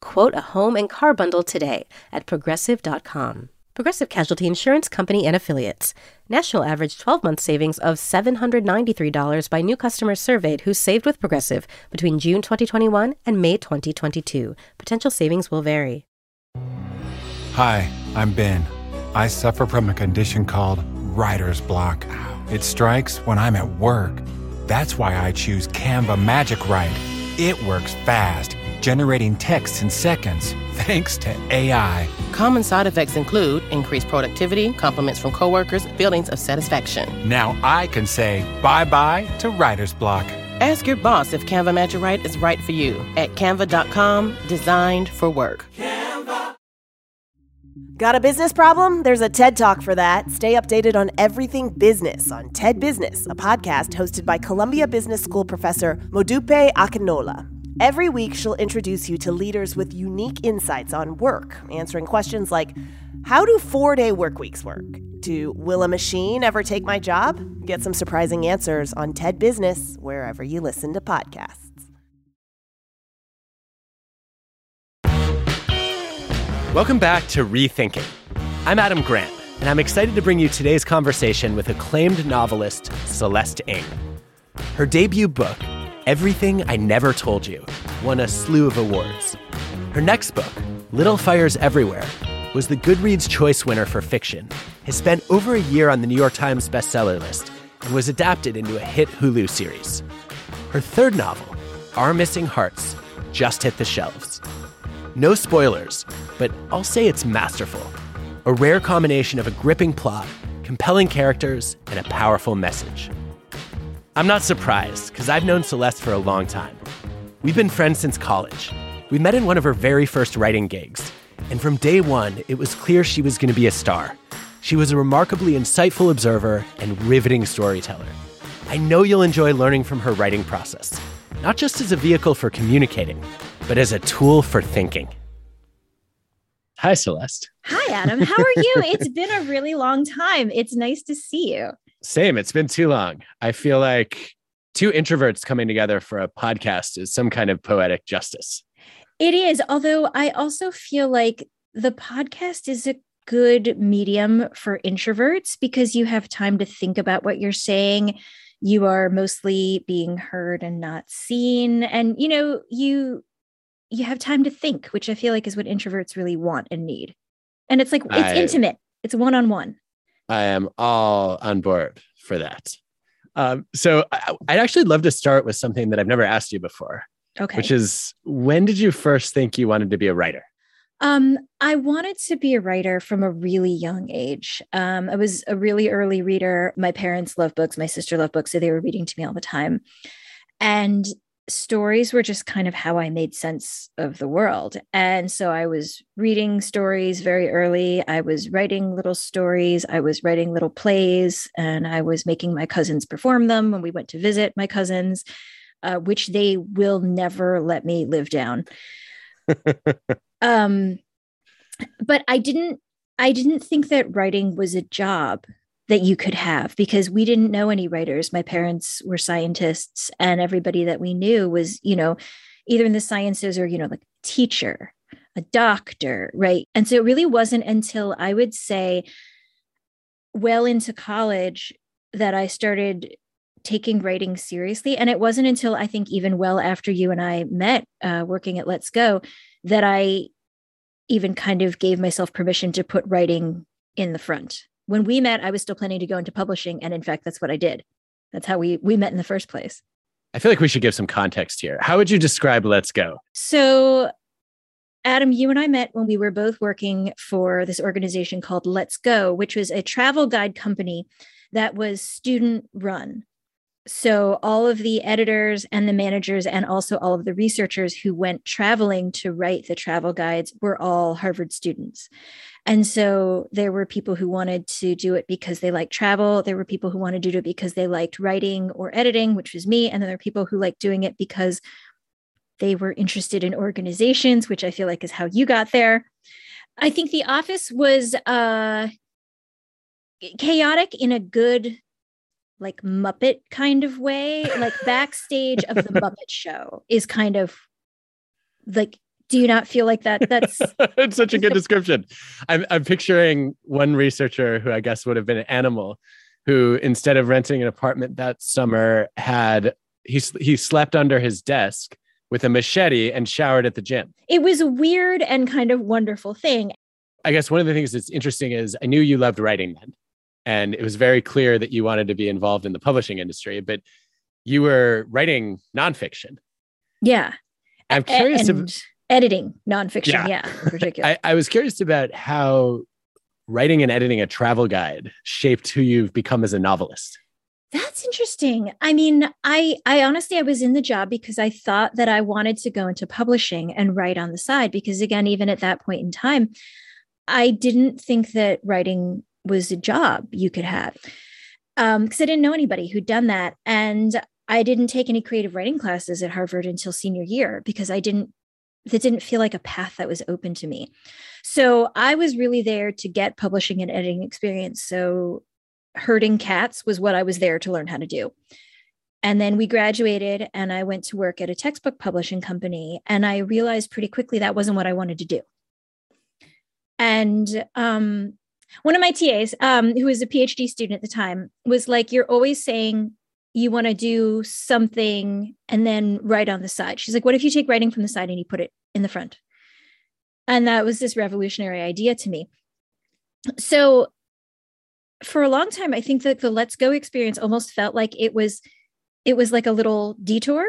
Quote a home and car bundle today at progressive.com. Progressive Casualty Insurance Company and Affiliates. National average 12 month savings of $793 by new customers surveyed who saved with Progressive between June 2021 and May 2022. Potential savings will vary. Hi, I'm Ben. I suffer from a condition called writer's block. It strikes when I'm at work. That's why I choose Canva Magic Write. It works fast, generating texts in seconds, thanks to AI. Common side effects include increased productivity, compliments from coworkers, feelings of satisfaction. Now I can say bye bye to writer's block. Ask your boss if Canva Magic Write is right for you at canva.com, designed for work. Canva. Got a business problem? There's a TED Talk for that. Stay updated on everything business on TED Business, a podcast hosted by Columbia Business School professor Modupe Akinola. Every week, she'll introduce you to leaders with unique insights on work, answering questions like How do four day work weeks work? Do Will a machine ever take my job? Get some surprising answers on TED Business, wherever you listen to podcasts. Welcome back to Rethinking. I'm Adam Grant, and I'm excited to bring you today's conversation with acclaimed novelist Celeste Ng. Her debut book, Everything I Never Told You, won a slew of awards. Her next book, Little Fires Everywhere, was the Goodreads Choice winner for fiction, has spent over a year on the New York Times bestseller list, and was adapted into a hit Hulu series. Her third novel, Our Missing Hearts, just hit the shelves. No spoilers, but I'll say it's masterful. A rare combination of a gripping plot, compelling characters, and a powerful message. I'm not surprised, because I've known Celeste for a long time. We've been friends since college. We met in one of her very first writing gigs, and from day one, it was clear she was going to be a star. She was a remarkably insightful observer and riveting storyteller. I know you'll enjoy learning from her writing process, not just as a vehicle for communicating, but as a tool for thinking. Hi, Celeste. Hi, Adam. How are you? it's been a really long time. It's nice to see you. Same. It's been too long. I feel like two introverts coming together for a podcast is some kind of poetic justice. It is. Although I also feel like the podcast is a good medium for introverts because you have time to think about what you're saying. You are mostly being heard and not seen. And, you know, you you have time to think, which I feel like is what introverts really want and need. And it's like it's I- intimate. It's one on one. I am all on board for that. Um, so I, I'd actually love to start with something that I've never asked you before, Okay. which is when did you first think you wanted to be a writer? Um, I wanted to be a writer from a really young age. Um, I was a really early reader. My parents love books. My sister loved books, so they were reading to me all the time. And stories were just kind of how I made sense of the world. And so I was reading stories very early. I was writing little stories. I was writing little plays, and I was making my cousins perform them when we went to visit my cousins, uh, which they will never let me live down um but i didn't i didn't think that writing was a job that you could have because we didn't know any writers. My parents were scientists and everybody that we knew was you know either in the sciences or you know like teacher a doctor right? And so it really wasn't until i would say well into college that i started taking writing seriously. And it wasn't until i think even well after you and i met uh, working at let's go that I even kind of gave myself permission to put writing in the front. When we met, I was still planning to go into publishing, and in fact, that's what I did. That's how we we met in the first place. I feel like we should give some context here. How would you describe Let's Go? So, Adam, you and I met when we were both working for this organization called Let's Go, which was a travel guide company that was student run. so all of the editors and the managers and also all of the researchers who went traveling to write the travel guides were all harvard students and so there were people who wanted to do it because they liked travel. There were people who wanted to do it because they liked writing or editing which was me. And then there are people who liked doing it because they were interested in organizations which i feel like is how you got there. I think the office was uh chaotic in a good like Muppet kind of way. Like backstage of the Muppet show is kind of like do you not feel like that? That's it's such a good description. I'm, I'm picturing one researcher who i guess would have been an animal who instead of renting an apartment that summer had he, he slept under his desk with a machete and showered at the gym. It was a weird and kind of wonderful thing. I guess one of the things that's interesting is i knew you loved writing then and it was very clear that you wanted to be involved in the publishing industry but you were writing nonfiction. Yeah. I'm curious and to, editing nonfiction yeah, yeah in particular I, I was curious about how writing and editing a travel guide shaped who you've become as a novelist that's interesting. I mean, I I honestly I was in the job because I thought that I wanted to go into publishing and write on the side because again even at that point in time I didn't think that writing was a job you could have Um, because I didn't know anybody who'd done that. And I didn't take any creative writing classes at Harvard until senior year because I didn't, that didn't feel like a path that was open to me. So I was really there to get publishing and editing experience. So herding cats was what I was there to learn how to do. And then we graduated and I went to work at a textbook publishing company. And I realized pretty quickly that wasn't what I wanted to do. And um, one of my TAs, um, who was a PhD student at the time, was like, You're always saying you want to do something and then write on the side. She's like, What if you take writing from the side and you put it in the front? And that was this revolutionary idea to me. So for a long time, I think that the Let's Go experience almost felt like it was it was like a little detour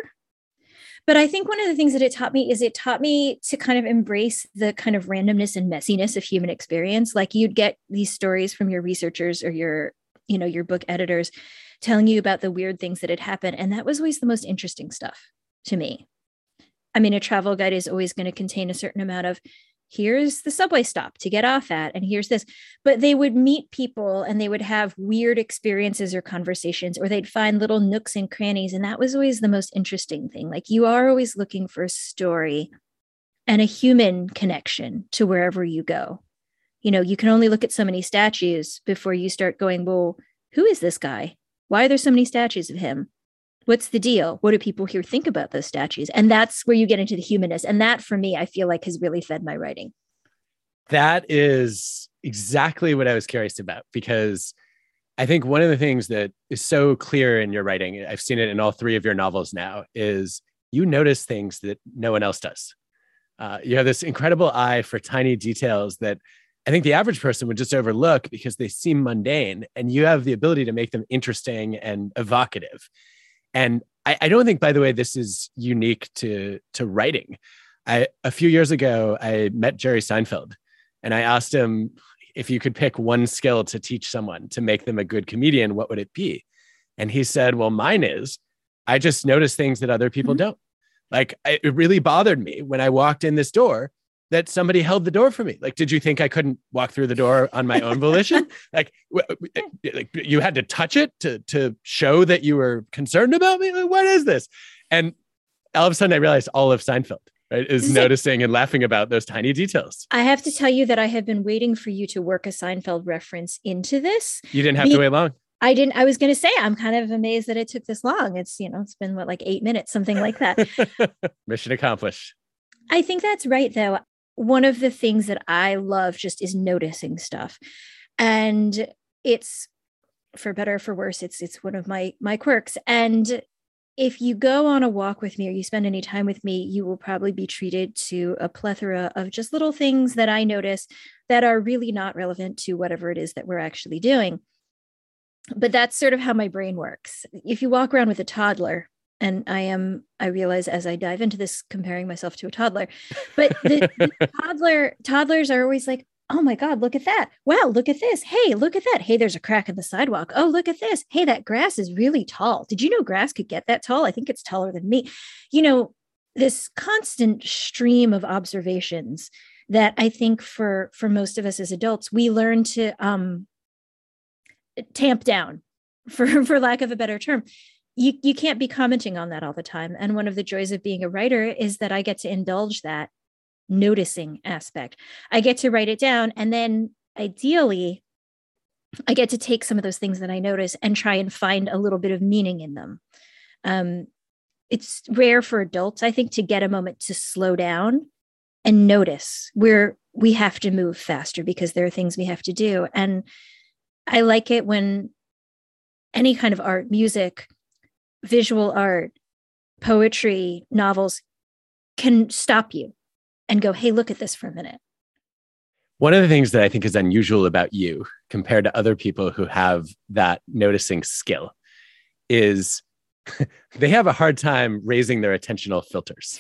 but I think one of the things that it taught me is it taught me to kind of embrace the kind of randomness and messiness of human experience. Like you'd get these stories from your researchers or your, you know, your book editors telling you about the weird things that had happened. And that was always the most interesting stuff to me. I mean, a travel guide is always going to contain a certain amount of here's the subway stop to get off at and here's this but they would meet people and they would have weird experiences or conversations or they'd find little nooks and crannies and that was always the most interesting thing like you are always looking for a story and a human connection to wherever you go you know you can only look at so many statues before you start going well who is this guy why are there so many statues of him? What's the deal? What do people here think about those statues? And that's where you get into the humanist. and that for me i feel like has really fed my writing. That is exactly what i was curious about because i think one of the things that is so clear in your writing i've seen it in all three of your novels now is you notice things that no one else does. Uh, you have this incredible eye for tiny details that I think the average person would just overlook because they seem mundane, and you have the ability to make them interesting and evocative. And I, I don't think, by the way, this is unique to to writing. I a few years ago I met Jerry Seinfeld, and I asked him if you could pick one skill to teach someone to make them a good comedian, what would it be? And he said, "Well, mine is I just notice things that other people mm-hmm. don't." Like it really bothered me when I walked in this door that somebody held the door for me. Like, did you think I couldn't walk through the door on my own volition? like, eh, eh, like, you had to touch it to to show that you were concerned about me. Like, what is this? And all of a sudden, I realized all of Seinfeld right is noticing and laughing about those tiny details. I have to tell you that I have been waiting for you to work a Seinfeld reference into this. You didn't have Be- to wait long. I didn't. I was going to say I'm kind of amazed that it took this long. It's you know it's been what like eight minutes, something like that. Mission accomplished. I think that's right, though one of the things that I love just is noticing stuff. And it's for better or for worse, it's it's one of my my quirks. And if you go on a walk with me or you spend any time with me, you will probably be treated to a plethora of just little things that I notice that are really not relevant to whatever it is that we're actually doing. But that's sort of how my brain works. If you walk around with a toddler, and I am, I realize as I dive into this, comparing myself to a toddler, but the, the toddler, toddlers are always like, oh my God, look at that. Wow, look at this. Hey, look at that. Hey, there's a crack in the sidewalk. Oh, look at this. Hey, that grass is really tall. Did you know grass could get that tall? I think it's taller than me. You know, this constant stream of observations that I think for for most of us as adults, we learn to um tamp down for for lack of a better term you you can't be commenting on that all the time. And one of the joys of being a writer is that i get to indulge that noticing aspect. I get to write it down and then ideally i get to take some of those things that i notice and try and find a little bit of meaning in them. Um, it's rare for adults i think to get a moment to slow down and notice where we have to move faster because there are things we have to do. And i like it when any kind of art music visual art, poetry, novels can stop you and go, hey, look at this for a minute. One of the things that I think is unusual about you compared to other people who have that noticing skill is they have a hard time raising their attentional filters.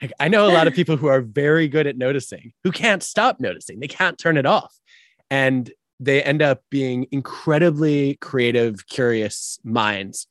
Like, I know a lot of people who are very good at noticing, who can't stop noticing, they can't turn it off. And they end up being incredibly creative, curious minds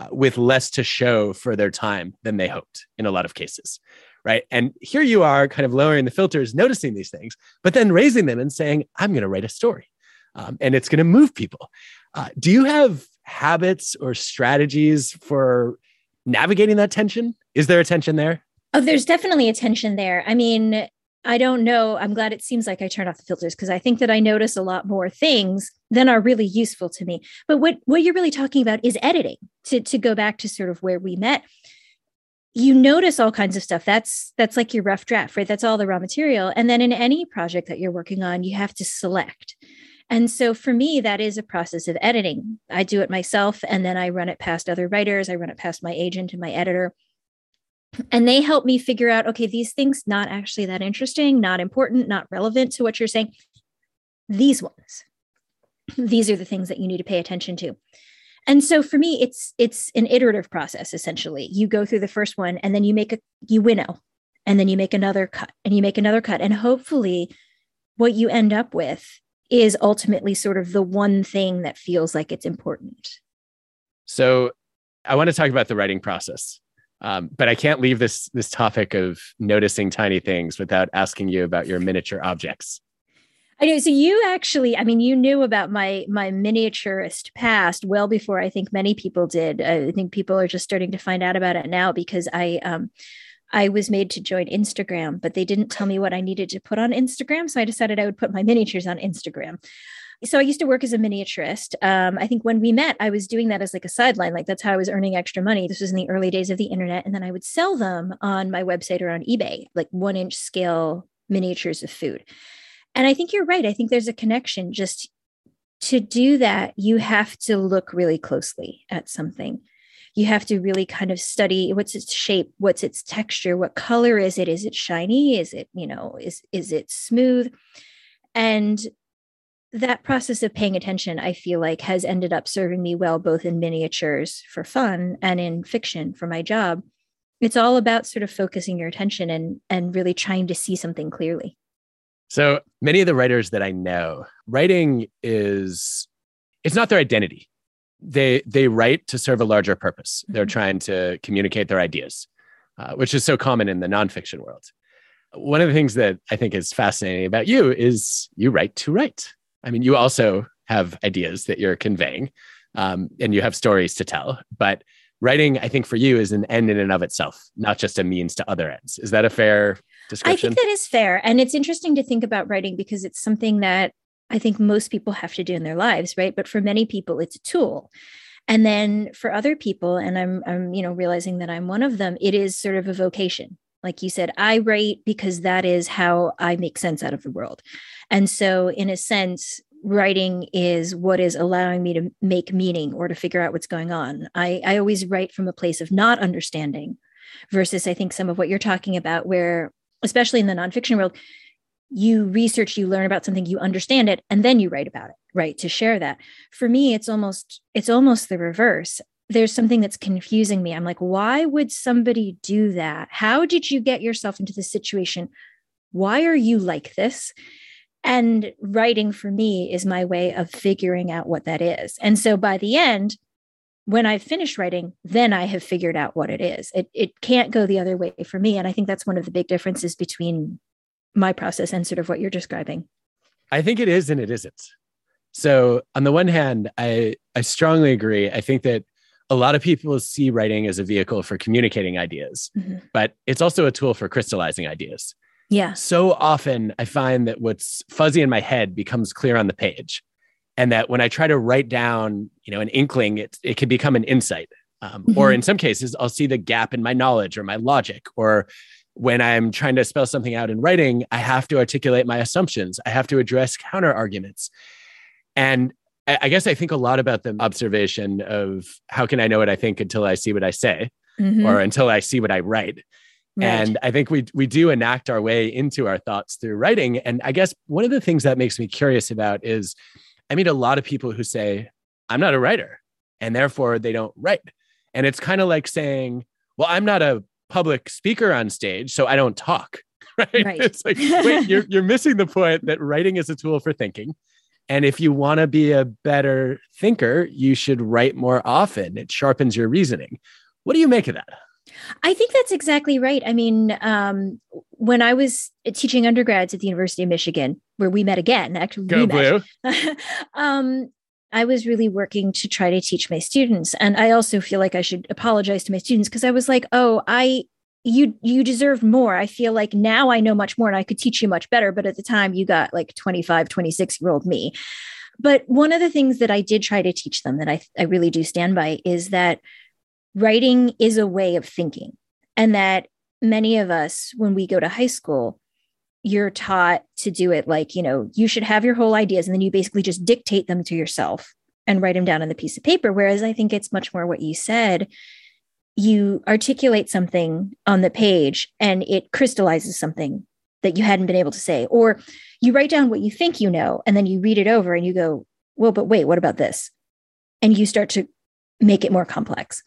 uh, with less to show for their time than they hoped in a lot of cases. Right. And here you are kind of lowering the filters, noticing these things, but then raising them and saying, I'm going to write a story um, and it's going to move people. Uh, do you have habits or strategies for navigating that tension? Is there a tension there? Oh, there's definitely a tension there. I mean, I don't know. I'm glad it seems like I turned off the filters because I think that I notice a lot more things than are really useful to me. But what what you're really talking about is editing. To to go back to sort of where we met, you notice all kinds of stuff. That's that's like your rough draft, right? That's all the raw material. And then in any project that you're working on, you have to select. And so for me, that is a process of editing. I do it myself and then I run it past other writers. I run it past my agent and my editor and they help me figure out okay these things not actually that interesting not important not relevant to what you're saying. These ones. These are the things that you need to pay attention to. And so for me it's it's an iterative process essentially. You go through the first one and then you make a you winnow and then you make another cut and you make another cut. And hopefully what you end up with is ultimately sort of the one thing that feels like it's important. So i want to talk about the writing process um, but I can't leave this this topic of noticing tiny things without asking you about your miniature objects. I know. So you actually, I mean, you knew about my my miniaturist past well before I think many people did. I think people are just starting to find out about it now because I um I was made to join Instagram, but they didn't tell me what I needed to put on Instagram, so I decided I would put my miniatures on Instagram so I used to work as a miniaturist. Um, I think when we met, I was doing that as like a sideline. Like that's how I was earning extra money. This was in the early days of the internet. And then I would sell them on my website or on eBay, like one inch scale miniatures of food. And I think you're right. I think there's a connection. Just to do that, you have to look really closely at something. You have to really kind of study what's its shape, what's its texture, what color is it? Is it shiny? Is it, you know, is is it smooth? And that process of paying attention, I feel like, has ended up serving me well, both in miniatures for fun and in fiction for my job. It's all about sort of focusing your attention and and really trying to see something clearly. So many of the writers that I know, writing is it's not their identity. They they write to serve a larger purpose. Mm-hmm. They're trying to communicate their ideas, uh, which is so common in the nonfiction world. One of the things that I think is fascinating about you is you write to write I mean, you also have ideas that you're conveying um, and you have stories to tell, but writing, I think for you is an end in and of itself, not just a means to other ends. Is that a fair description? I think that is fair. And it's interesting to think about writing because it's something that I think most people have to do in their lives, right? But for many people, it's a tool. And then for other people, and I'm, I'm, you know, realizing that I'm one of them, it is sort of a vocation. Like you said, I write because that is how I make sense out of the world. And so, in a sense, writing is what is allowing me to make meaning or to figure out what's going on. I, I always write from a place of not understanding versus I think some of what you're talking about, where, especially in the nonfiction world, you research, you learn about something, you understand it, and then you write about it, right? To share that. For me, it's almost it's almost the reverse. There's something that's confusing me. I'm like, why would somebody do that? How did you get yourself into this situation? Why are you like this? And writing for me is my way of figuring out what that is. And so by the end, when I've finished writing, then I have figured out what it is. It, it can't go the other way for me. And I think that's one of the big differences between my process and sort of what you're describing. I think it is and it isn't. So on the one hand, I I strongly agree. I think that a lot of people see writing as a vehicle for communicating ideas, mm-hmm. but it's also a tool for crystallizing ideas. Yeah. So often I find that what's fuzzy in my head becomes clear on the page. And that when I try to write down, you know, an inkling, it, it can become an insight. Um, mm-hmm. Or in some cases, I'll see the gap in my knowledge or my logic. Or when I'm trying to spell something out in writing, I have to articulate my assumptions. I have to address counter arguments. And I guess I think a lot about the observation of how can I know what I think until I see what I say mm-hmm. or until I see what I write. Right. And I think we we do enact our way into our thoughts through writing. And I guess one of the things that makes me curious about is I meet a lot of people who say, I'm not a writer, and therefore they don't write. And it's kind of like saying, Well, I'm not a public speaker on stage, so I don't talk. Right. right. It's like, wait, you're you're missing the point that writing is a tool for thinking. And if you want to be a better thinker, you should write more often. It sharpens your reasoning. What do you make of that? I think that's exactly right. I mean, um, when I was teaching undergrads at the University of Michigan, where we met again, actually, Go blue. um, I was really working to try to teach my students, and I also feel like I should apologize to my students because I was like, "Oh, I you you deserve more. I feel like now i know much more and i could teach you much better but at the time you got like 25 26 year old me. But one of the things that i did try to teach them that i, I really do stand by is that writing is a way of thinking and that many of us when we go to high school you're taught to do it like you know you should have your whole ideas and then you basically just dictate them to yourself and write them down on the piece of paper. Whereas i think it's much more what you said you articulate something on the page and it crystallizes something that you hadn't been able to say or you write down what you think you know and then you read it over and you go well but wait what about this and you start to make it more complex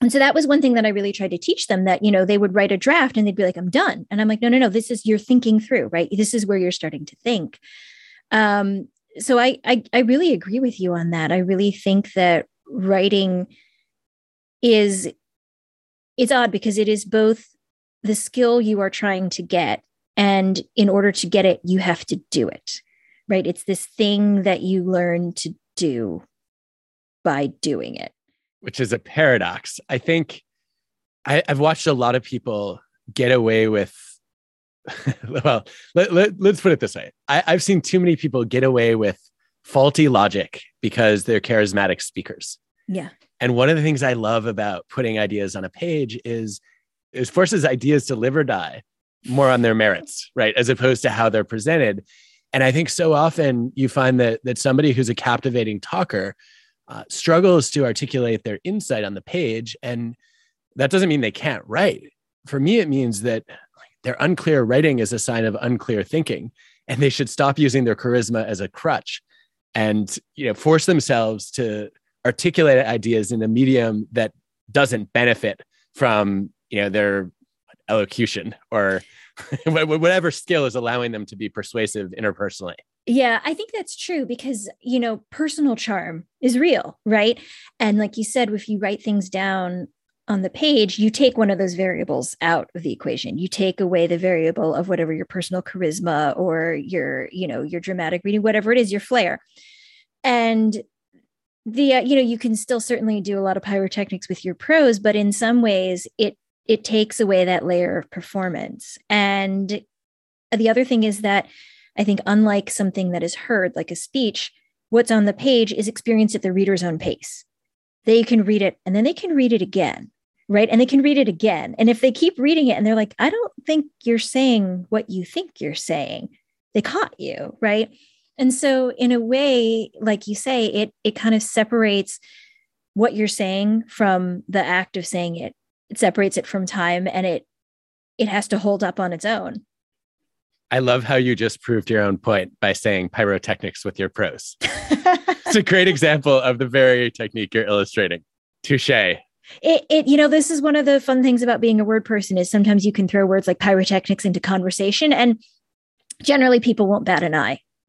and so that was one thing that I really tried to teach them that, you know, they would write a draft and they'd be like, I'm done. And I'm like, no, no, no, this is you're thinking through, right? This is where you're starting to think. Um, so I, I I really agree with you on that. I really think that writing is it's odd because it is both the skill you are trying to get and in order to get it you have to do it right it's this thing that you learn to do by doing it which is a paradox. I think I, have watched a lot of people get away with. well, let, let, let's put it this way: I, I've seen too many people get away with faulty logic because they're charismatic speakers. Yeah. And one of the things I love about putting ideas on a page is it forces ideas to live or die more on their merits, right? As opposed to how they're presented. And I think so often you find that that somebody who's a captivating talker uh, struggles to articulate their insight on the page. And that doesn't mean they can't write. For me, it means that their unclear writing is a sign of unclear thinking, and they should stop using their charisma as a crutch and you know force themselves to articulate ideas in a medium that doesn't benefit from you know their elocution or whatever skill is allowing them to be persuasive interpersonally yeah, I think that's true because, you know, personal charm is real, right? And like you said, if you write things down on the page, you take one of those variables out of the equation. You take away the variable of whatever your personal charisma or your, you know, your dramatic reading, whatever it is, your flair. And the uh, you know, you can still certainly do a lot of pyrotechnics with your prose, but in some ways it it takes away that layer of performance. And the other thing is that I think, unlike something that is heard, like a speech, what's on the page is experienced at the reader's own pace. They can read it and then they can read it again, right? And they can read it again. And if they keep reading it and they're like, I don't think you're saying what you think you're saying, they caught you, right? And so, in a way, like you say, it it kind of separates what you're saying from the act of saying it. It separates it from time, and it it has to hold up on its own. I love how you just proved your own point by saying pyrotechnics with your prose. it's a great example of the very technique you're illustrating. Touche. It, it, you know, this is one of the fun things about being a word person is sometimes you can throw words like pyrotechnics into conversation. And generally people won't bat an eye.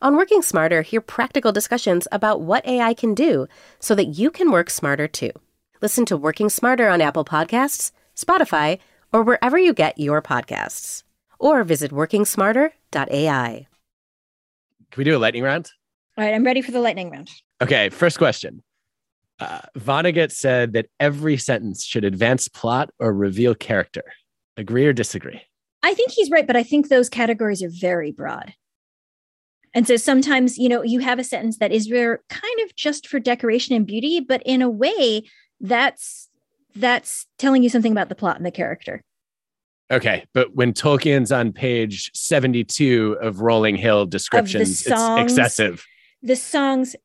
On Working Smarter, hear practical discussions about what AI can do so that you can work smarter too. Listen to Working Smarter on Apple Podcasts, Spotify, or wherever you get your podcasts. Or visit workingsmarter.ai. Can we do a lightning round? All right, I'm ready for the lightning round. Okay, first question. Uh, Vonnegut said that every sentence should advance plot or reveal character. Agree or disagree? I think he's right, but I think those categories are very broad. And so sometimes, you know, you have a sentence that is there kind of just for decoration and beauty, but in a way that's that's telling you something about the plot and the character. Okay, but when Tolkien's on page 72 of Rolling Hill descriptions, songs, it's excessive. The songs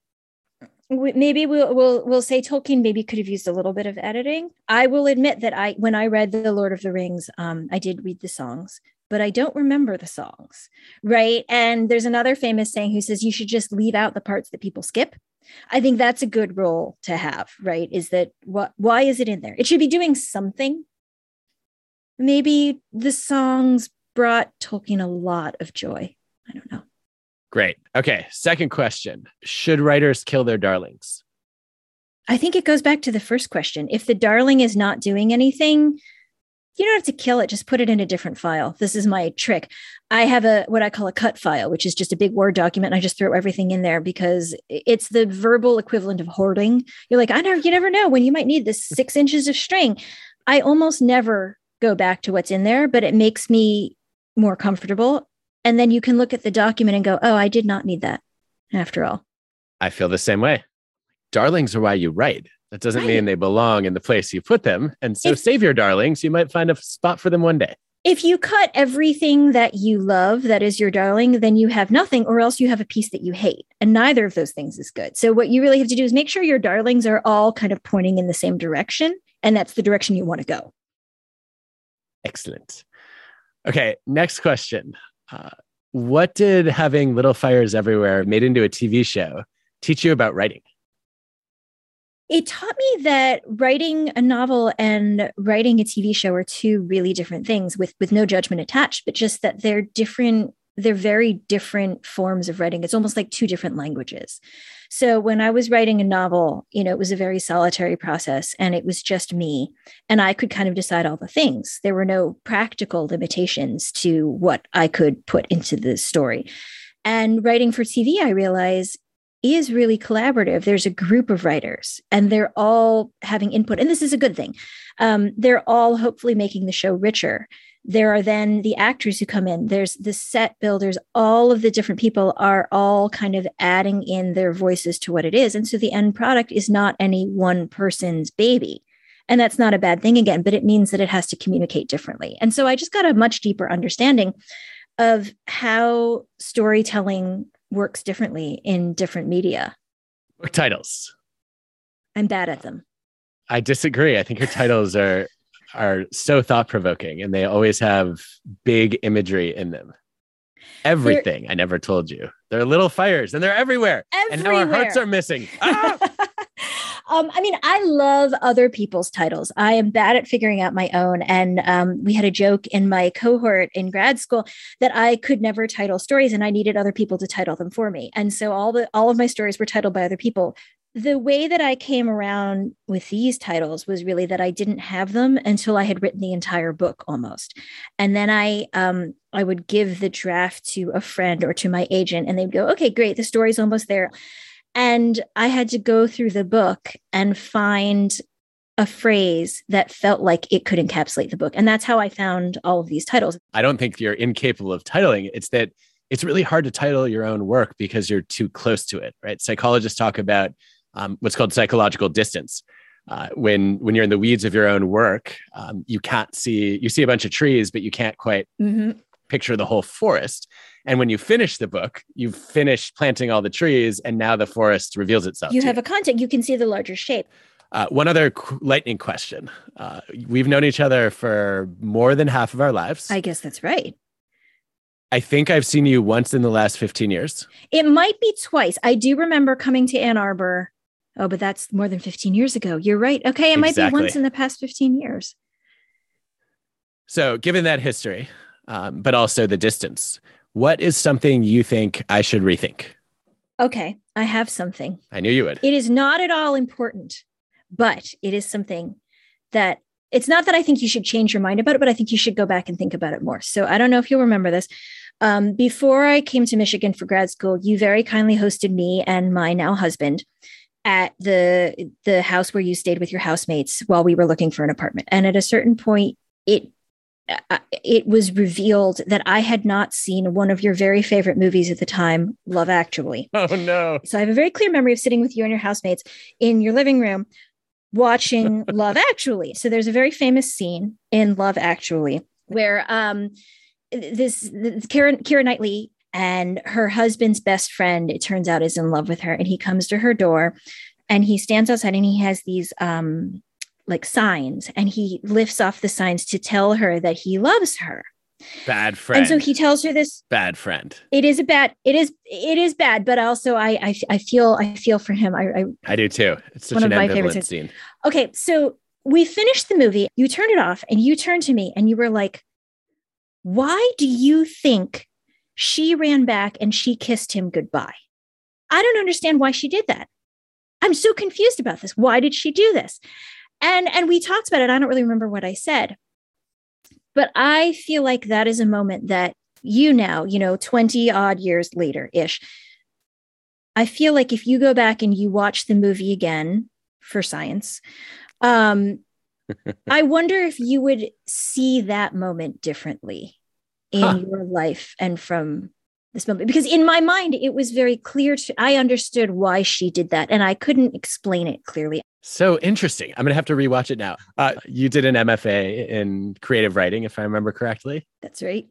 maybe we'll we'll we'll say Tolkien maybe could have used a little bit of editing. I will admit that I when I read The Lord of the Rings, um, I did read the songs, but I don't remember the songs, right? And there's another famous saying who says you should just leave out the parts that people skip. I think that's a good role to have, right? Is that what why is it in there? It should be doing something. Maybe the songs brought Tolkien a lot of joy. I don't know. Great. Okay. Second question Should writers kill their darlings? I think it goes back to the first question. If the darling is not doing anything, you don't have to kill it just put it in a different file. This is my trick. I have a what i call a cut file which is just a big word document i just throw everything in there because it's the verbal equivalent of hoarding. You're like i never you never know when you might need this six inches of string. I almost never go back to what's in there but it makes me more comfortable. And then you can look at the document and go oh i did not need that after all. I feel the same way. Darlings are why you write that doesn't right. mean they belong in the place you put them. And so if, save your darlings. You might find a spot for them one day. If you cut everything that you love, that is your darling, then you have nothing, or else you have a piece that you hate. And neither of those things is good. So, what you really have to do is make sure your darlings are all kind of pointing in the same direction. And that's the direction you want to go. Excellent. Okay, next question. Uh, what did having Little Fires Everywhere made into a TV show teach you about writing? It taught me that writing a novel and writing a TV show are two really different things with with no judgment attached, but just that they're different they're very different forms of writing. It's almost like two different languages. So when I was writing a novel, you know, it was a very solitary process and it was just me and I could kind of decide all the things. There were no practical limitations to what I could put into the story. And writing for TV, I realized is really collaborative. There's a group of writers and they're all having input. And this is a good thing. Um, they're all hopefully making the show richer. There are then the actors who come in, there's the set builders, all of the different people are all kind of adding in their voices to what it is. And so the end product is not any one person's baby. And that's not a bad thing again, but it means that it has to communicate differently. And so I just got a much deeper understanding of how storytelling works differently in different media. Book titles. I'm bad at them. I disagree. I think your titles are are so thought provoking and they always have big imagery in them. Everything they're, I never told you. They're little fires and they're everywhere. everywhere. And now our hearts are missing. Ah! Um, I mean, I love other people's titles. I am bad at figuring out my own. And um, we had a joke in my cohort in grad school that I could never title stories, and I needed other people to title them for me. And so all the all of my stories were titled by other people. The way that I came around with these titles was really that I didn't have them until I had written the entire book almost, and then I um, I would give the draft to a friend or to my agent, and they'd go, "Okay, great, the story's almost there." And I had to go through the book and find a phrase that felt like it could encapsulate the book. And that's how I found all of these titles. I don't think you're incapable of titling. It's that it's really hard to title your own work because you're too close to it, right? Psychologists talk about um, what's called psychological distance. Uh, when when you're in the weeds of your own work, um, you can't see you see a bunch of trees, but you can't quite mm-hmm. picture the whole forest. And when you finish the book, you've finished planting all the trees, and now the forest reveals itself. You have you. a context, you can see the larger shape. Uh, one other qu- lightning question. Uh, we've known each other for more than half of our lives. I guess that's right. I think I've seen you once in the last 15 years. It might be twice. I do remember coming to Ann Arbor. Oh, but that's more than 15 years ago. You're right. Okay. It might be once in the past 15 years. So, given that history, um, but also the distance, what is something you think I should rethink? Okay. I have something. I knew you would. It is not at all important, but it is something that it's not that I think you should change your mind about it, but I think you should go back and think about it more. So I don't know if you'll remember this. Um, before I came to Michigan for grad school, you very kindly hosted me and my now husband at the the house where you stayed with your housemates while we were looking for an apartment. And at a certain point, it it was revealed that I had not seen one of your very favorite movies at the time, Love Actually. Oh no! So I have a very clear memory of sitting with you and your housemates in your living room watching Love Actually. So there's a very famous scene in Love Actually where um this, this Keira, Keira Knightley and her husband's best friend it turns out is in love with her and he comes to her door and he stands outside and he has these um like signs and he lifts off the signs to tell her that he loves her. Bad friend and so he tells her this bad friend. It is a bad it is it is bad but also i i, I feel i feel for him. I i, I do too. It's such one an of my favorite scene. Okay so we finished the movie you turned it off and you turned to me and you were like why do you think she ran back and she kissed him goodbye? I don't understand why she did that. I'm so confused about this. Why did she do this and and we talked about it i don't really remember what i said but i feel like that is a moment that you now you know 20 odd years later ish i feel like if you go back and you watch the movie again for science um i wonder if you would see that moment differently in huh. your life and from this moment because in my mind it was very clear to i understood why she did that and i couldn't explain it clearly so interesting. I'm going to have to rewatch it now. Uh, you did an MFA in creative writing, if I remember correctly. That's right.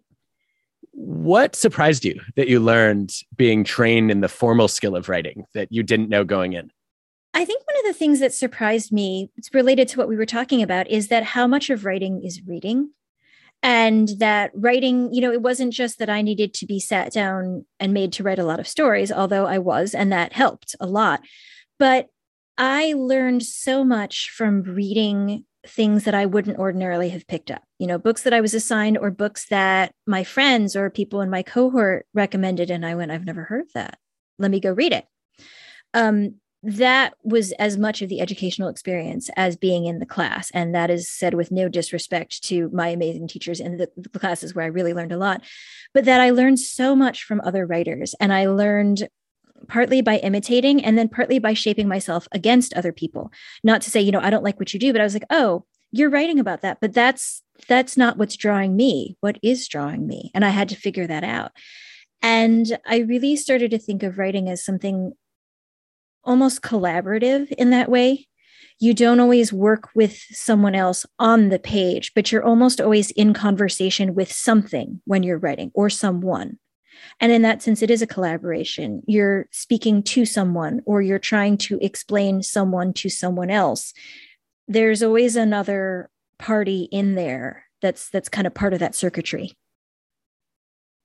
What surprised you that you learned being trained in the formal skill of writing that you didn't know going in? I think one of the things that surprised me, it's related to what we were talking about, is that how much of writing is reading. And that writing, you know, it wasn't just that I needed to be sat down and made to write a lot of stories, although I was, and that helped a lot. But I learned so much from reading things that I wouldn't ordinarily have picked up. You know, books that I was assigned or books that my friends or people in my cohort recommended. And I went, I've never heard that. Let me go read it. Um, that was as much of the educational experience as being in the class. And that is said with no disrespect to my amazing teachers in the, the classes where I really learned a lot, but that I learned so much from other writers. And I learned partly by imitating and then partly by shaping myself against other people. Not to say, you know, I don't like what you do, but I was like, oh, you're writing about that, but that's that's not what's drawing me. What is drawing me? And I had to figure that out. And I really started to think of writing as something almost collaborative in that way. You don't always work with someone else on the page, but you're almost always in conversation with something when you're writing or someone. And in that sense, it is a collaboration. You're speaking to someone or you're trying to explain someone to someone else. There's always another party in there that's that's kind of part of that circuitry.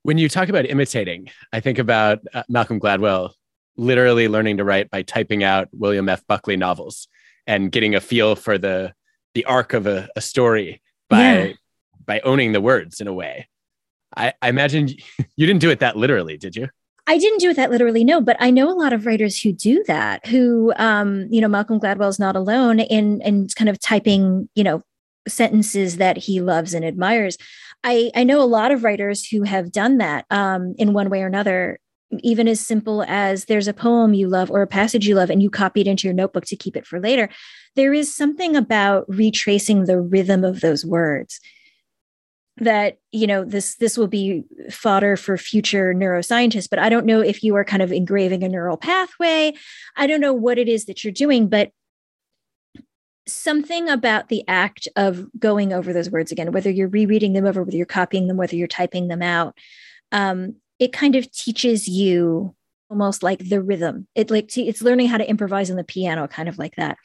When you talk about imitating, I think about uh, Malcolm Gladwell literally learning to write by typing out William F. Buckley novels and getting a feel for the the arc of a, a story by yeah. by owning the words in a way. I, I imagine you didn't do it that literally, did you? I didn't do it that literally, no, but I know a lot of writers who do that, who, um, you know, Malcolm Gladwell's not alone in, in kind of typing, you know, sentences that he loves and admires. I, I know a lot of writers who have done that um, in one way or another, even as simple as there's a poem you love or a passage you love and you copy it into your notebook to keep it for later. There is something about retracing the rhythm of those words that you know this this will be fodder for future neuroscientists but i don't know if you are kind of engraving a neural pathway i don't know what it is that you're doing but something about the act of going over those words again whether you're rereading them over whether you're copying them whether you're typing them out um, it kind of teaches you almost like the rhythm. It like t- it's learning how to improvise on the piano, kind of like that.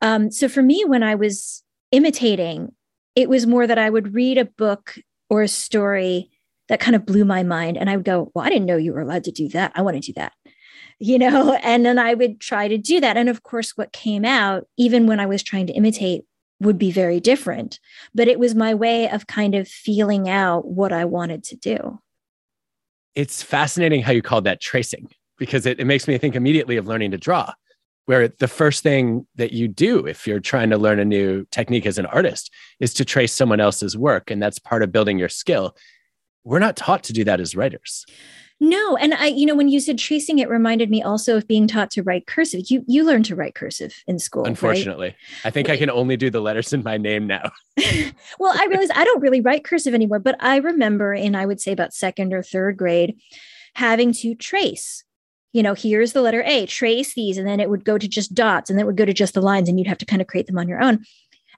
Um, so for me, when I was imitating, it was more that I would read a book or a story that kind of blew my mind, and I would go, "Well, I didn't know you were allowed to do that. I want to do that." You know, and then I would try to do that. And of course, what came out, even when I was trying to imitate, would be very different. But it was my way of kind of feeling out what I wanted to do it's fascinating how you called that tracing because it, it makes me think immediately of learning to draw where the first thing that you do if you're trying to learn a new technique as an artist is to trace someone else's work and that's part of building your skill we're not taught to do that as writers no, and I, you know, when you said tracing, it reminded me also of being taught to write cursive. You you learned to write cursive in school. Unfortunately, right? I think I can only do the letters in my name now. well, I realize I don't really write cursive anymore, but I remember in I would say about second or third grade having to trace. You know, here's the letter A, trace these, and then it would go to just dots, and then it would go to just the lines, and you'd have to kind of create them on your own.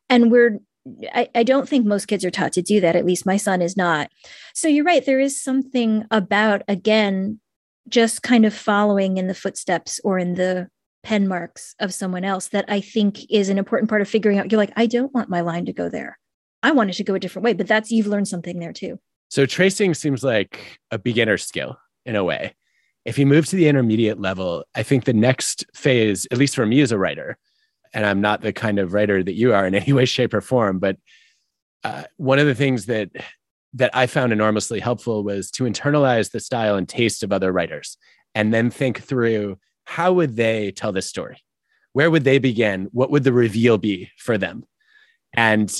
And we're I, I don't think most kids are taught to do that. At least my son is not. So you're right. There is something about, again, just kind of following in the footsteps or in the pen marks of someone else that I think is an important part of figuring out. You're like, I don't want my line to go there. I want it to go a different way, but that's you've learned something there too. So tracing seems like a beginner skill in a way. If you move to the intermediate level, I think the next phase, at least for me as a writer, and I'm not the kind of writer that you are in any way, shape, or form. But uh, one of the things that that I found enormously helpful was to internalize the style and taste of other writers, and then think through how would they tell this story, where would they begin, what would the reveal be for them, and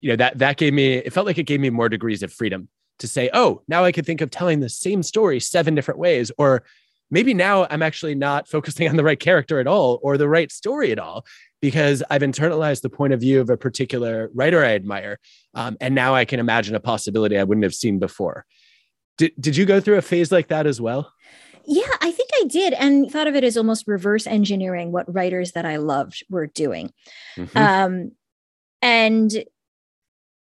you know that that gave me it felt like it gave me more degrees of freedom to say, oh, now I could think of telling the same story seven different ways, or maybe now I'm actually not focusing on the right character at all or the right story at all because I've internalized the point of view of a particular writer I admire. Um, and now I can imagine a possibility I wouldn't have seen before. Did, did you go through a phase like that as well? Yeah, I think I did, and thought of it as almost reverse engineering what writers that I loved were doing. Mm-hmm. Um, and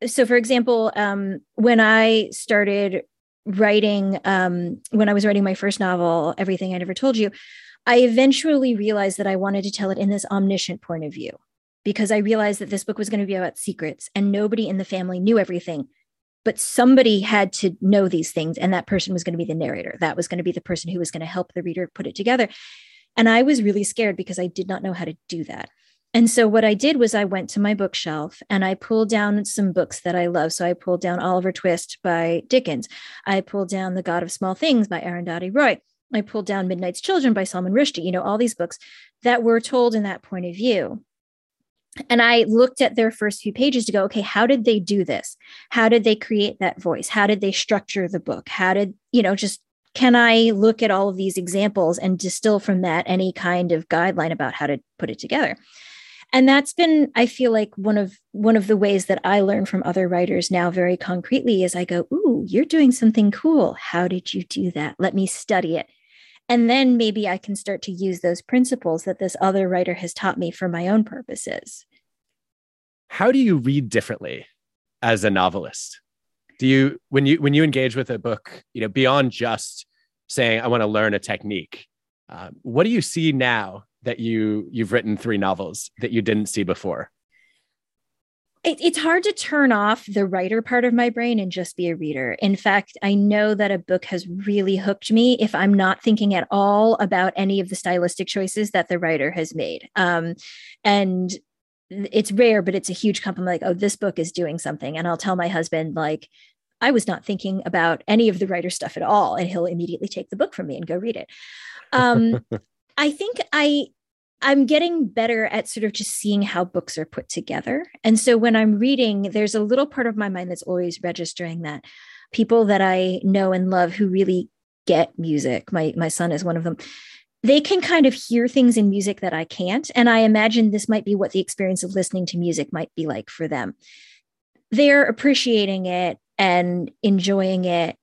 so, for example, um, when I started writing, um, when I was writing my first novel, Everything I Never Told You, I eventually realized that I wanted to tell it in this omniscient point of view because I realized that this book was going to be about secrets and nobody in the family knew everything. But somebody had to know these things, and that person was going to be the narrator. That was going to be the person who was going to help the reader put it together. And I was really scared because I did not know how to do that. And so what I did was I went to my bookshelf and I pulled down some books that I love. So I pulled down Oliver Twist by Dickens. I pulled down The God of Small Things by Arundhati Roy. I pulled down Midnight's Children by Salman Rushdie, you know, all these books that were told in that point of view. And I looked at their first few pages to go, okay, how did they do this? How did they create that voice? How did they structure the book? How did, you know, just can I look at all of these examples and distill from that any kind of guideline about how to put it together? And that's been i feel like one of one of the ways that i learn from other writers now very concretely is i go ooh you're doing something cool how did you do that let me study it and then maybe I can start to use those principles that this other writer has taught me for my own purposes. How do you read differently as a novelist? Do you when you when you engage with a book, you know, beyond just saying I want to learn a technique, uh, what do you see now that you you've written three novels that you didn't see before? it, it's hard to turn off the writer part of my brain and just be a reader. In fact, I know that a book has really hooked me if I'm not thinking at all about any of the stylistic choices that the writer has made. Um, and it's rare, but it's a huge compliment. Like, oh, this book is doing something. And I'll tell my husband, like, I was not thinking about any of the writer stuff at all. And he'll immediately take the book from me and go read it. Um, I think I I'm getting better at sort of just seeing how books are put together. And so when I'm reading, there's a little part of my mind that's always registering that people that I know and love who really get music, my my son is one of them. They can kind of hear things in music that I can't, and I imagine this might be what the experience of listening to music might be like for them. They're appreciating it and enjoying it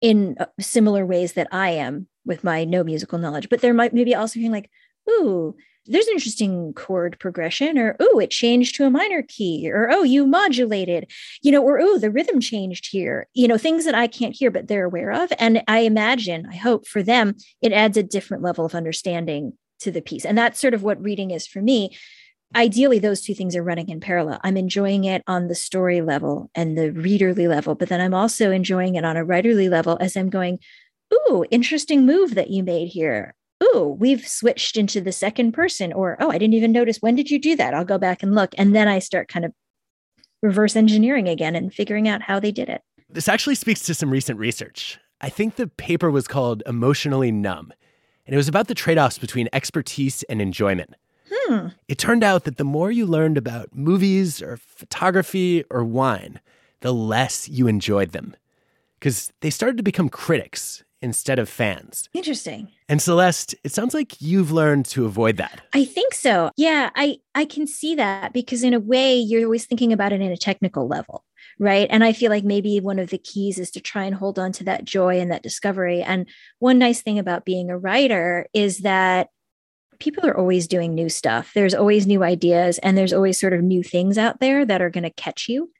in uh, similar ways that I am with my no musical knowledge, but there might maybe also hearing like, ooh, there's an interesting chord progression, or oh, it changed to a minor key, or oh, you modulated, you know, or oh, the rhythm changed here, you know, things that I can't hear, but they're aware of. And I imagine, I hope for them, it adds a different level of understanding to the piece. And that's sort of what reading is for me. Ideally, those two things are running in parallel. I'm enjoying it on the story level and the readerly level, but then I'm also enjoying it on a writerly level as I'm going, Ooh, interesting move that you made here oh, we've switched into the second person, or oh, I didn't even notice. When did you do that? I'll go back and look. And then I start kind of reverse engineering again and figuring out how they did it. This actually speaks to some recent research. I think the paper was called Emotionally Numb, and it was about the trade offs between expertise and enjoyment. Hmm. It turned out that the more you learned about movies or photography or wine, the less you enjoyed them. Because they started to become critics instead of fans. Interesting. And Celeste, it sounds like you've learned to avoid that. I think so. Yeah, I I can see that because in a way you're always thinking about it in a technical level, right? And I feel like maybe one of the keys is to try and hold on to that joy and that discovery. And one nice thing about being a writer is that people are always doing new stuff. There's always new ideas and there's always sort of new things out there that are going to catch you.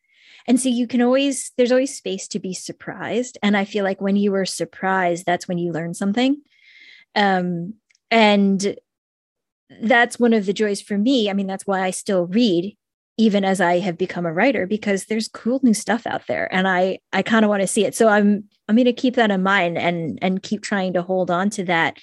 And so you can always, there's always space to be surprised. And I feel like when you are surprised, that's when you learn something. Um, and that's one of the joys for me. I mean, that's why I still read even as I have become a writer because there's cool new stuff out there and I I kind of want to see it. So I'm I'm going to keep that in mind and and keep trying to hold on to that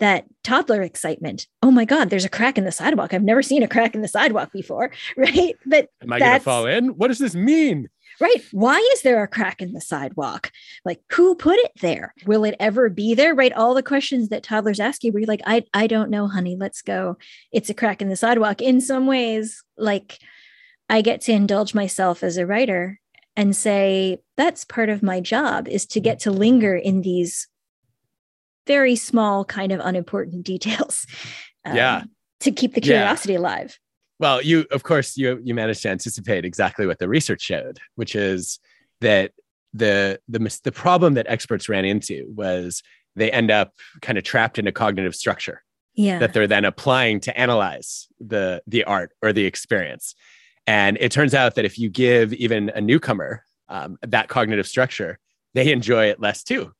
that toddler excitement. Oh my God, there's a crack in the sidewalk. I've never seen a crack in the sidewalk before. Right. But am I going to fall in? What does this mean? Right. Why is there a crack in the sidewalk? Like, who put it there? Will it ever be there? Right. All the questions that toddlers ask you, where you're like, I, I don't know, honey. Let's go. It's a crack in the sidewalk. In some ways, like, I get to indulge myself as a writer and say, that's part of my job is to get to linger in these very small, kind of unimportant details. Um, yeah. To keep the curiosity yeah. alive. Well, you of course you you managed to anticipate exactly what the research showed, which is that the the the problem that experts ran into was they end up kind of trapped in a cognitive structure yeah. that they're then applying to analyze the the art or the experience. And it turns out that if you give even a newcomer um, that cognitive structure, they enjoy it less too.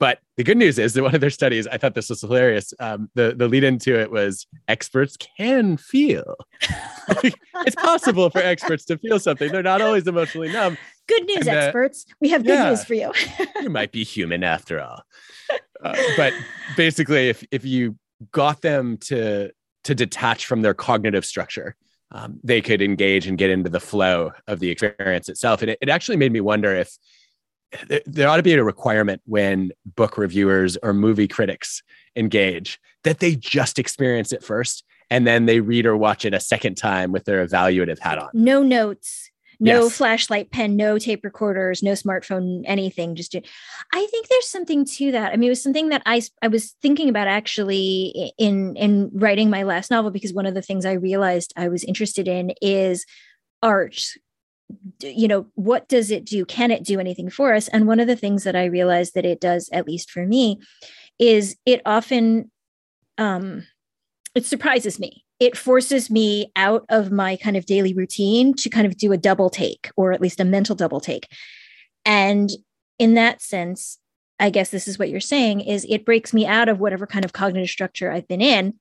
But the good news is that one of their studies, I thought this was hilarious. Um, the the lead into it was experts can feel. it's possible for experts to feel something. They're not always emotionally numb. Good news, and, uh, experts. We have good yeah, news for you. you might be human after all. Uh, but basically, if if you got them to to detach from their cognitive structure, um, they could engage and get into the flow of the experience itself. And it, it actually made me wonder if there ought to be a requirement when book reviewers or movie critics engage that they just experience it first and then they read or watch it a second time with their evaluative hat on. No notes, no yes. flashlight pen, no tape recorders, no smartphone, anything. Just do. I think there's something to that. I mean, it was something that I I was thinking about actually in in writing my last novel because one of the things I realized I was interested in is art you know what does it do? Can it do anything for us? And one of the things that i realized that it does at least for me is it often um it surprises me. It forces me out of my kind of daily routine to kind of do a double take or at least a mental double take. And in that sense i guess this is what you're saying is it breaks me out of whatever kind of cognitive structure i've been in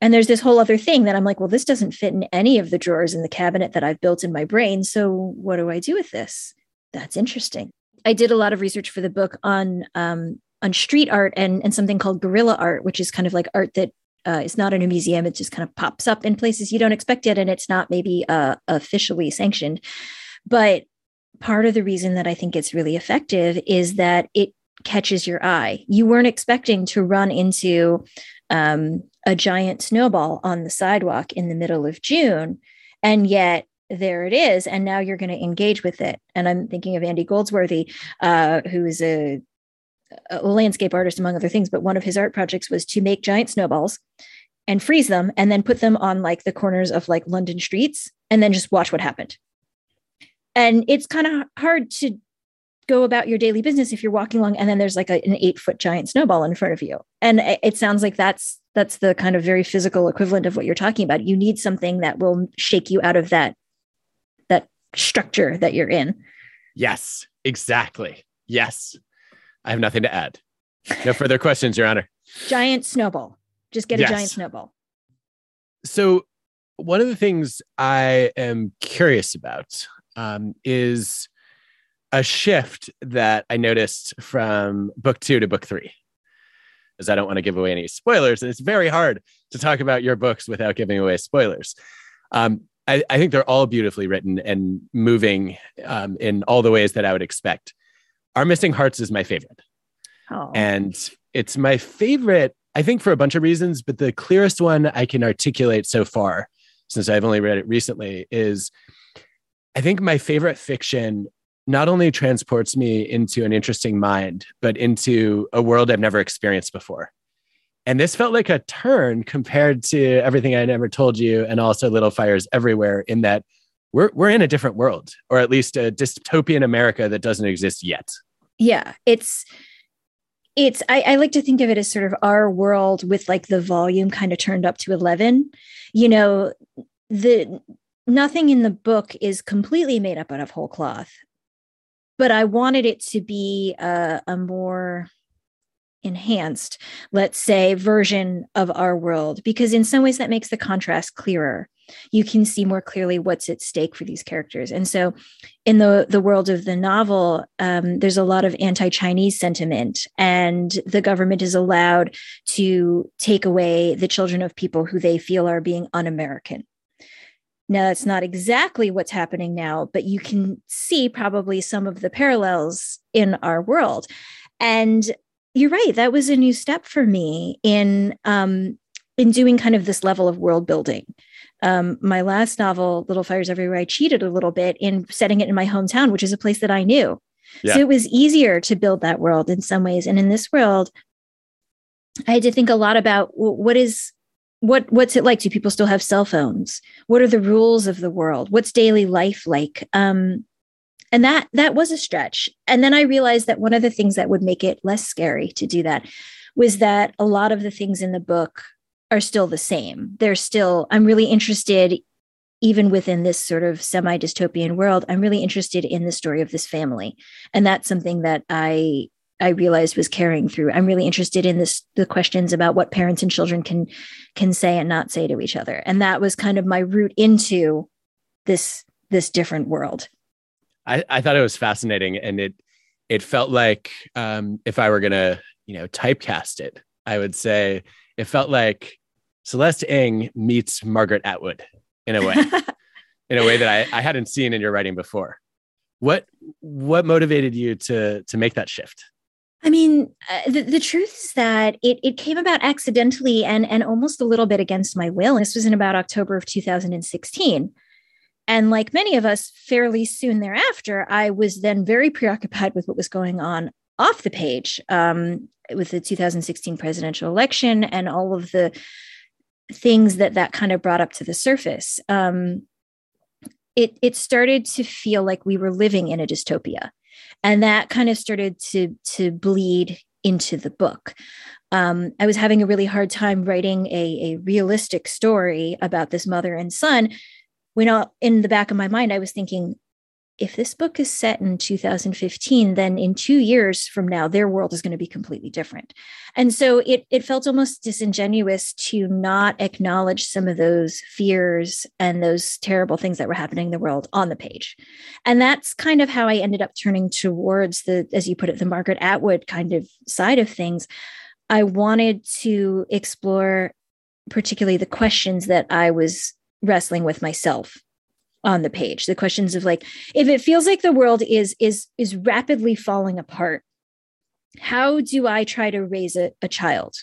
and there's this whole other thing that I'm like, well, this doesn't fit in any of the drawers in the cabinet that I've built in my brain. So what do I do with this? That's interesting. I did a lot of research for the book on um, on street art and and something called guerrilla art, which is kind of like art that uh, is not in a museum. It just kind of pops up in places you don't expect it, and it's not maybe uh, officially sanctioned. But part of the reason that I think it's really effective is that it catches your eye. You weren't expecting to run into um, a giant snowball on the sidewalk in the middle of June. And yet there it is. And now you're going to engage with it. And I'm thinking of Andy Goldsworthy, uh, who is a, a landscape artist, among other things. But one of his art projects was to make giant snowballs and freeze them and then put them on like the corners of like London streets and then just watch what happened. And it's kind of hard to go about your daily business if you're walking along and then there's like a, an eight foot giant snowball in front of you and it, sounds like that's that's the kind of very physical equivalent of what you're talking about you need something that will shake you out of that that structure that you're in Yes, exactly. Yes. I have nothing to add. No further questions, Your Honor. giant snowball just get Yes. a giant snowball So, one of the things I am curious about um, is a shift that I noticed from book two to book three. As I don't want to give away any spoilers, and it's very hard to talk about your books without giving away spoilers. Um, I, I think they're all beautifully written and moving um, in all the ways that I would expect. Our Missing Hearts is my favorite. oh And it's my favorite, I think, for a bunch of reasons, but the clearest one I can articulate so far, since I've only read it recently, is I think my favorite fiction not only transports me into an interesting mind, but into a world I've never experienced before. And this felt like a turn compared to everything I never told you, and also Little Fires Everywhere, in that we're, we're in a different world, or at least a dystopian America that doesn't exist yet. yeah it's it's I, I like to think of it as sort of our world with like the volume kind of turned up to 11 you know the nothing in the book is completely made up out of whole cloth but i wanted it to be a, a more enhanced let's say version of our world because in some ways that makes the contrast clearer. You can see more clearly what's at stake for these characters. And so in the the world of the novel um, there's a lot of anti-chinese sentiment and the government is allowed to take away the children of people who they feel are being un-american now that's not exactly what's happening now but you can see probably some of the parallels in our world and you're right that was a new step for me in um, in doing kind of this level of world building um, my last novel, Little Fires Everywhere, I cheated a little bit in setting it in my hometown, which is a place that I knew. Yeah. So it was easier to build that world in some ways. And in this world, I had to think a lot about what is what what's it like? Do people still have cell phones? What are the rules of the world? What's daily life like? Um, and that that was a stretch. And then I realized that one of the things that would make it less scary to do that was that a lot of the things in the book are still the same. They're still, I'm really interested, even within this sort of semi dystopian world, I'm really interested in the story of this family. And that's something that I I realized was carrying through. I'm really interested in this the questions about what parents and children can can say and not say to each other. And that was kind of my route into this this different world. I, I thought it was fascinating and it it felt like um, if I were gonna, you know, typecast it, I would say it felt like Celeste Ng meets Margaret Atwood in a way, in a way that I, I hadn't seen in your writing before. What what motivated you to to make that shift? I mean, uh, the, the truth is that it, it came about accidentally and, and almost a little bit against my will. This was in about October of 2016. And like many of us, fairly soon thereafter, I was then very preoccupied with what was going on off the page um, with the 2016 presidential election and all of the things that that kind of brought up to the surface. Um, it, it started to feel like we were living in a dystopia and that kind of started to to bleed into the book. Um, i was having a really hard time writing a, a realistic story about this mother and son when all, in the back of my mind i was thinking if this book is set in 2015 then in two years from now their world is going to be completely different. And so it, it felt almost disingenuous to not acknowledge some of those fears and those terrible things that were happening in the world on the page. And that's kind of how i ended up turning towards the as you put it the margaret atwood kind of side of things. I wanted to explore particularly the questions that i was wrestling with myself on the page the questions of like if it feels like the world is is is rapidly falling apart how do i try to raise a, a child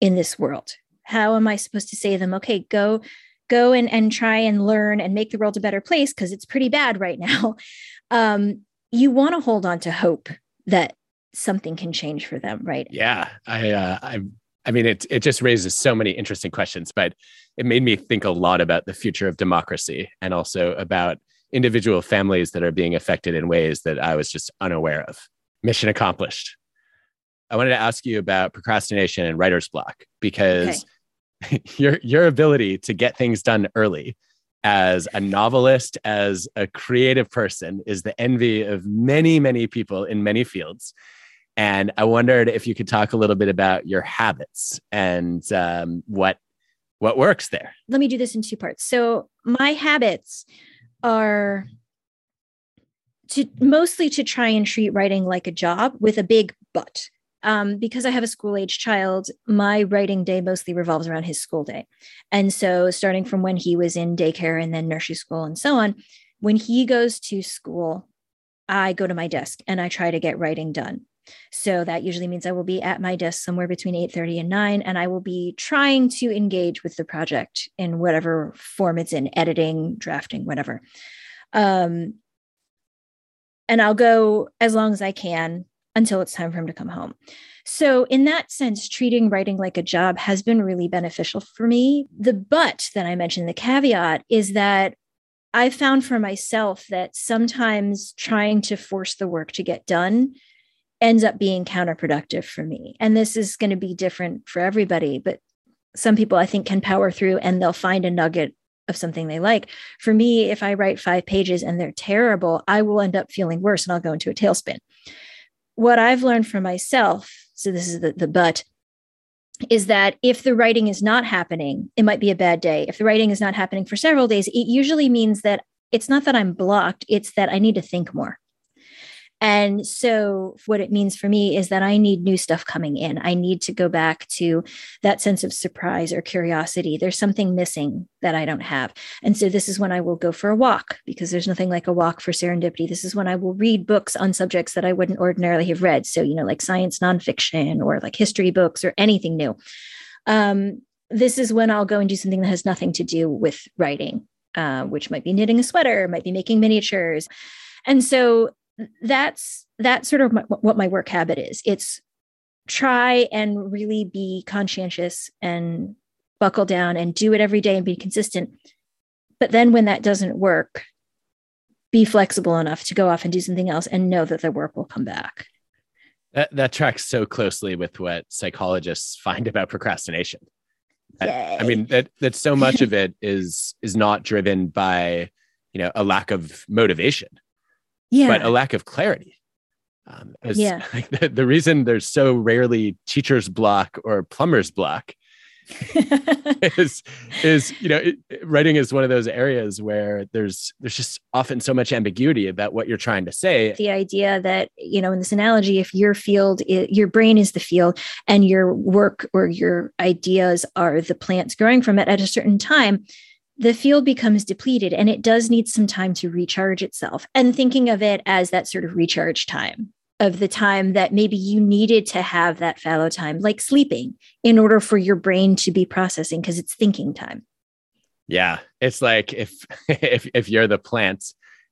in this world? How am i supposed to say to them okay go go and, and try and learn and make the world a better place because it's pretty bad right now um, you want to hold on to hope that something can change for them right? Yeah, I uh, I I mean it it just raises so many interesting questions, but it made me think a lot about the future of democracy and also about individual families that are being affected in ways that I was just unaware of. Mission accomplished. I wanted to ask you about procrastination and writer's block because okay. your your ability to get things done early as a novelist, as a creative person, is the envy of many, many people in many fields. And I wondered if you could talk a little bit about your habits and um, what what works there. Let me do this in two parts. So my habits are to mostly to try and treat writing like a job with a big but um, because I have a school age child, my writing day mostly revolves around his school day. And so, starting from when he was in daycare and then nursery school and so on, when he goes to school, I go to my desk and I try to get writing done. So that usually means I will be at my desk somewhere between 8:30 and 9 and I will be trying to engage with the project in whatever form it's in, editing, drafting, whatever. Um, and I'll go as long as I can until it's time for him to come home. So, in that sense, treating writing like a job has been really beneficial for me. The but that I mentioned, the caveat is that I found for myself that sometimes trying to force the work to get done ends up being counterproductive for me. And this is going to be different for everybody, but some people I think can power through and they'll find a nugget of something they like. For me, if I write five pages and they're terrible, I will end up feeling worse and I'll go into a tailspin what I've learned for myself, so this is the, the but, is that if the writing is not happening, it might be a bad day. If the writing is not happening for several days, it usually means that it's not that I'm blocked, it's that I need to think more. And so, what it means for me is that I need new stuff coming in. I need to go back to that sense of surprise or curiosity. There's something missing that I don't have. And so, this is when I will go for a walk because there's nothing like a walk for serendipity. This is when I will read books on subjects that I wouldn't ordinarily have read. So, you know, like science nonfiction or like history books or anything new. Um, this is when I'll go and do something that has nothing to do with writing, uh, which might be knitting a sweater, might be making miniatures. And so that's that's sort of my, what my work habit is. It's try and really be conscientious and buckle down and do it every day and be consistent. But then when that doesn't work be flexible enough to go off and do something else and know that the work will come back. That, that tracks so closely with what psychologists find about procrastination. I, I mean that that so much of it is is not driven by you know a lack of motivation yeah. but a lack of clarity. Um, yeah. Like the, the reason there's so rarely teacher's block or plumber's block is is you know it, writing is one of those areas where there's there's just often so much ambiguity about what you're trying to say the idea that you know in this analogy if your field is, your brain is the field and your work or your ideas are the plants growing from it at a certain time the field becomes depleted and it does need some time to recharge itself. And thinking of it as that sort of recharge time of the time that maybe you needed to have that fallow time, like sleeping, in order for your brain to be processing because it's thinking time. Yeah, it's like if if if you're the plant,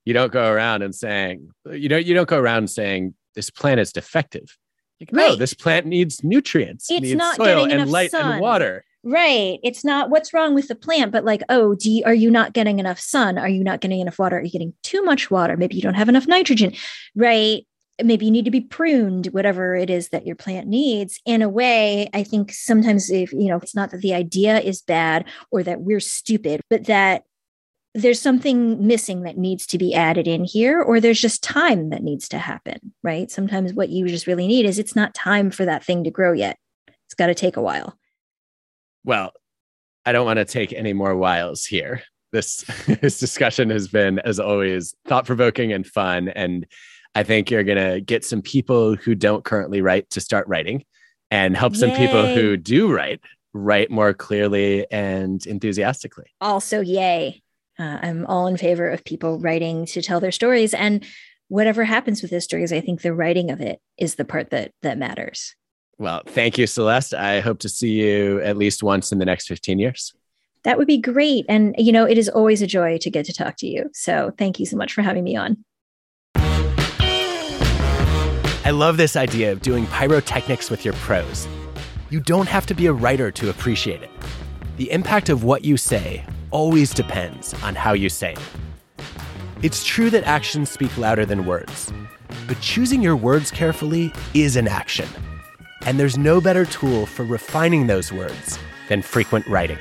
you don't go around and saying you know you don't go around saying this plant is defective. Like, right. no, this plant needs nutrients, it's needs not soil and light sun. and water. Right. It's not what's wrong with the plant, but like, oh, do you, are you not getting enough sun? Are you not getting enough water? Are you getting too much water? Maybe you don't have enough nitrogen, right? Maybe you need to be pruned, whatever it is that your plant needs. In a way, I think sometimes if, you know, it's not that the idea is bad or that we're stupid, but that there's something missing that needs to be added in here, or there's just time that needs to happen, right? Sometimes what you just really need is it's not time for that thing to grow yet. It's got to take a while. Well, I don't want to take any more whiles here. This this discussion has been, as always, thought provoking and fun. And I think you're going to get some people who don't currently write to start writing and help Yay. some people who do write write more clearly and enthusiastically. Also, yay. Uh, I'm all in favor of people writing to tell their stories. And whatever happens with their stories, I think the writing of it is the part that that matters. Well, thank you, Celeste. I hope to see you at least once in the next 15 years. That would be great. And, you know, it is always a joy to get to talk to you. So thank you so much for having me on. I love this idea of doing pyrotechnics with your prose. You don't have to be a writer to appreciate it. The impact of what you say always depends on how you say it. It's true that actions speak louder than words, but choosing your words carefully is an action. And there's no better tool for refining those words than frequent writing.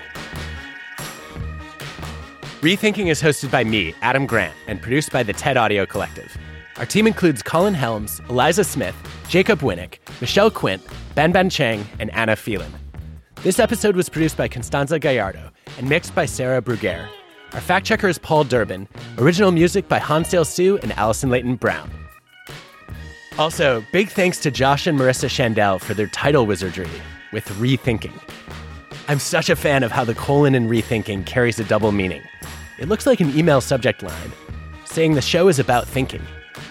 Rethinking is hosted by me, Adam Grant, and produced by the TED Audio Collective. Our team includes Colin Helms, Eliza Smith, Jacob Winik, Michelle Quint, Ban Ban Cheng, and Anna Phelan. This episode was produced by Constanza Gallardo and mixed by Sarah Bruguier. Our fact checker is Paul Durbin. Original music by Hansdale Hsu and Allison Leyton-Brown. Also, big thanks to Josh and Marissa Shandell for their title wizardry with Rethinking. I'm such a fan of how the colon in Rethinking carries a double meaning. It looks like an email subject line, saying the show is about thinking.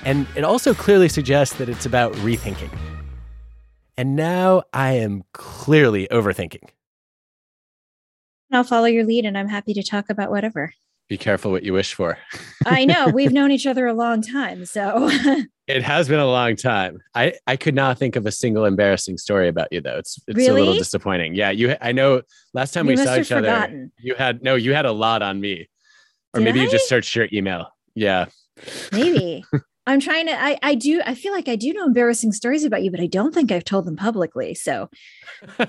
And it also clearly suggests that it's about rethinking. And now I am clearly overthinking. I'll follow your lead and I'm happy to talk about whatever. Be careful what you wish for. I know. We've known each other a long time. So it has been a long time. I, I could not think of a single embarrassing story about you though. It's it's really? a little disappointing. Yeah, you I know last time You we saw each other, forgotten. you had no, you had a lot on me. Or Did maybe you just searched your email. Yeah. maybe. I'm trying to I, I do I feel like I do know embarrassing stories about you, but I don't think I've told them publicly. So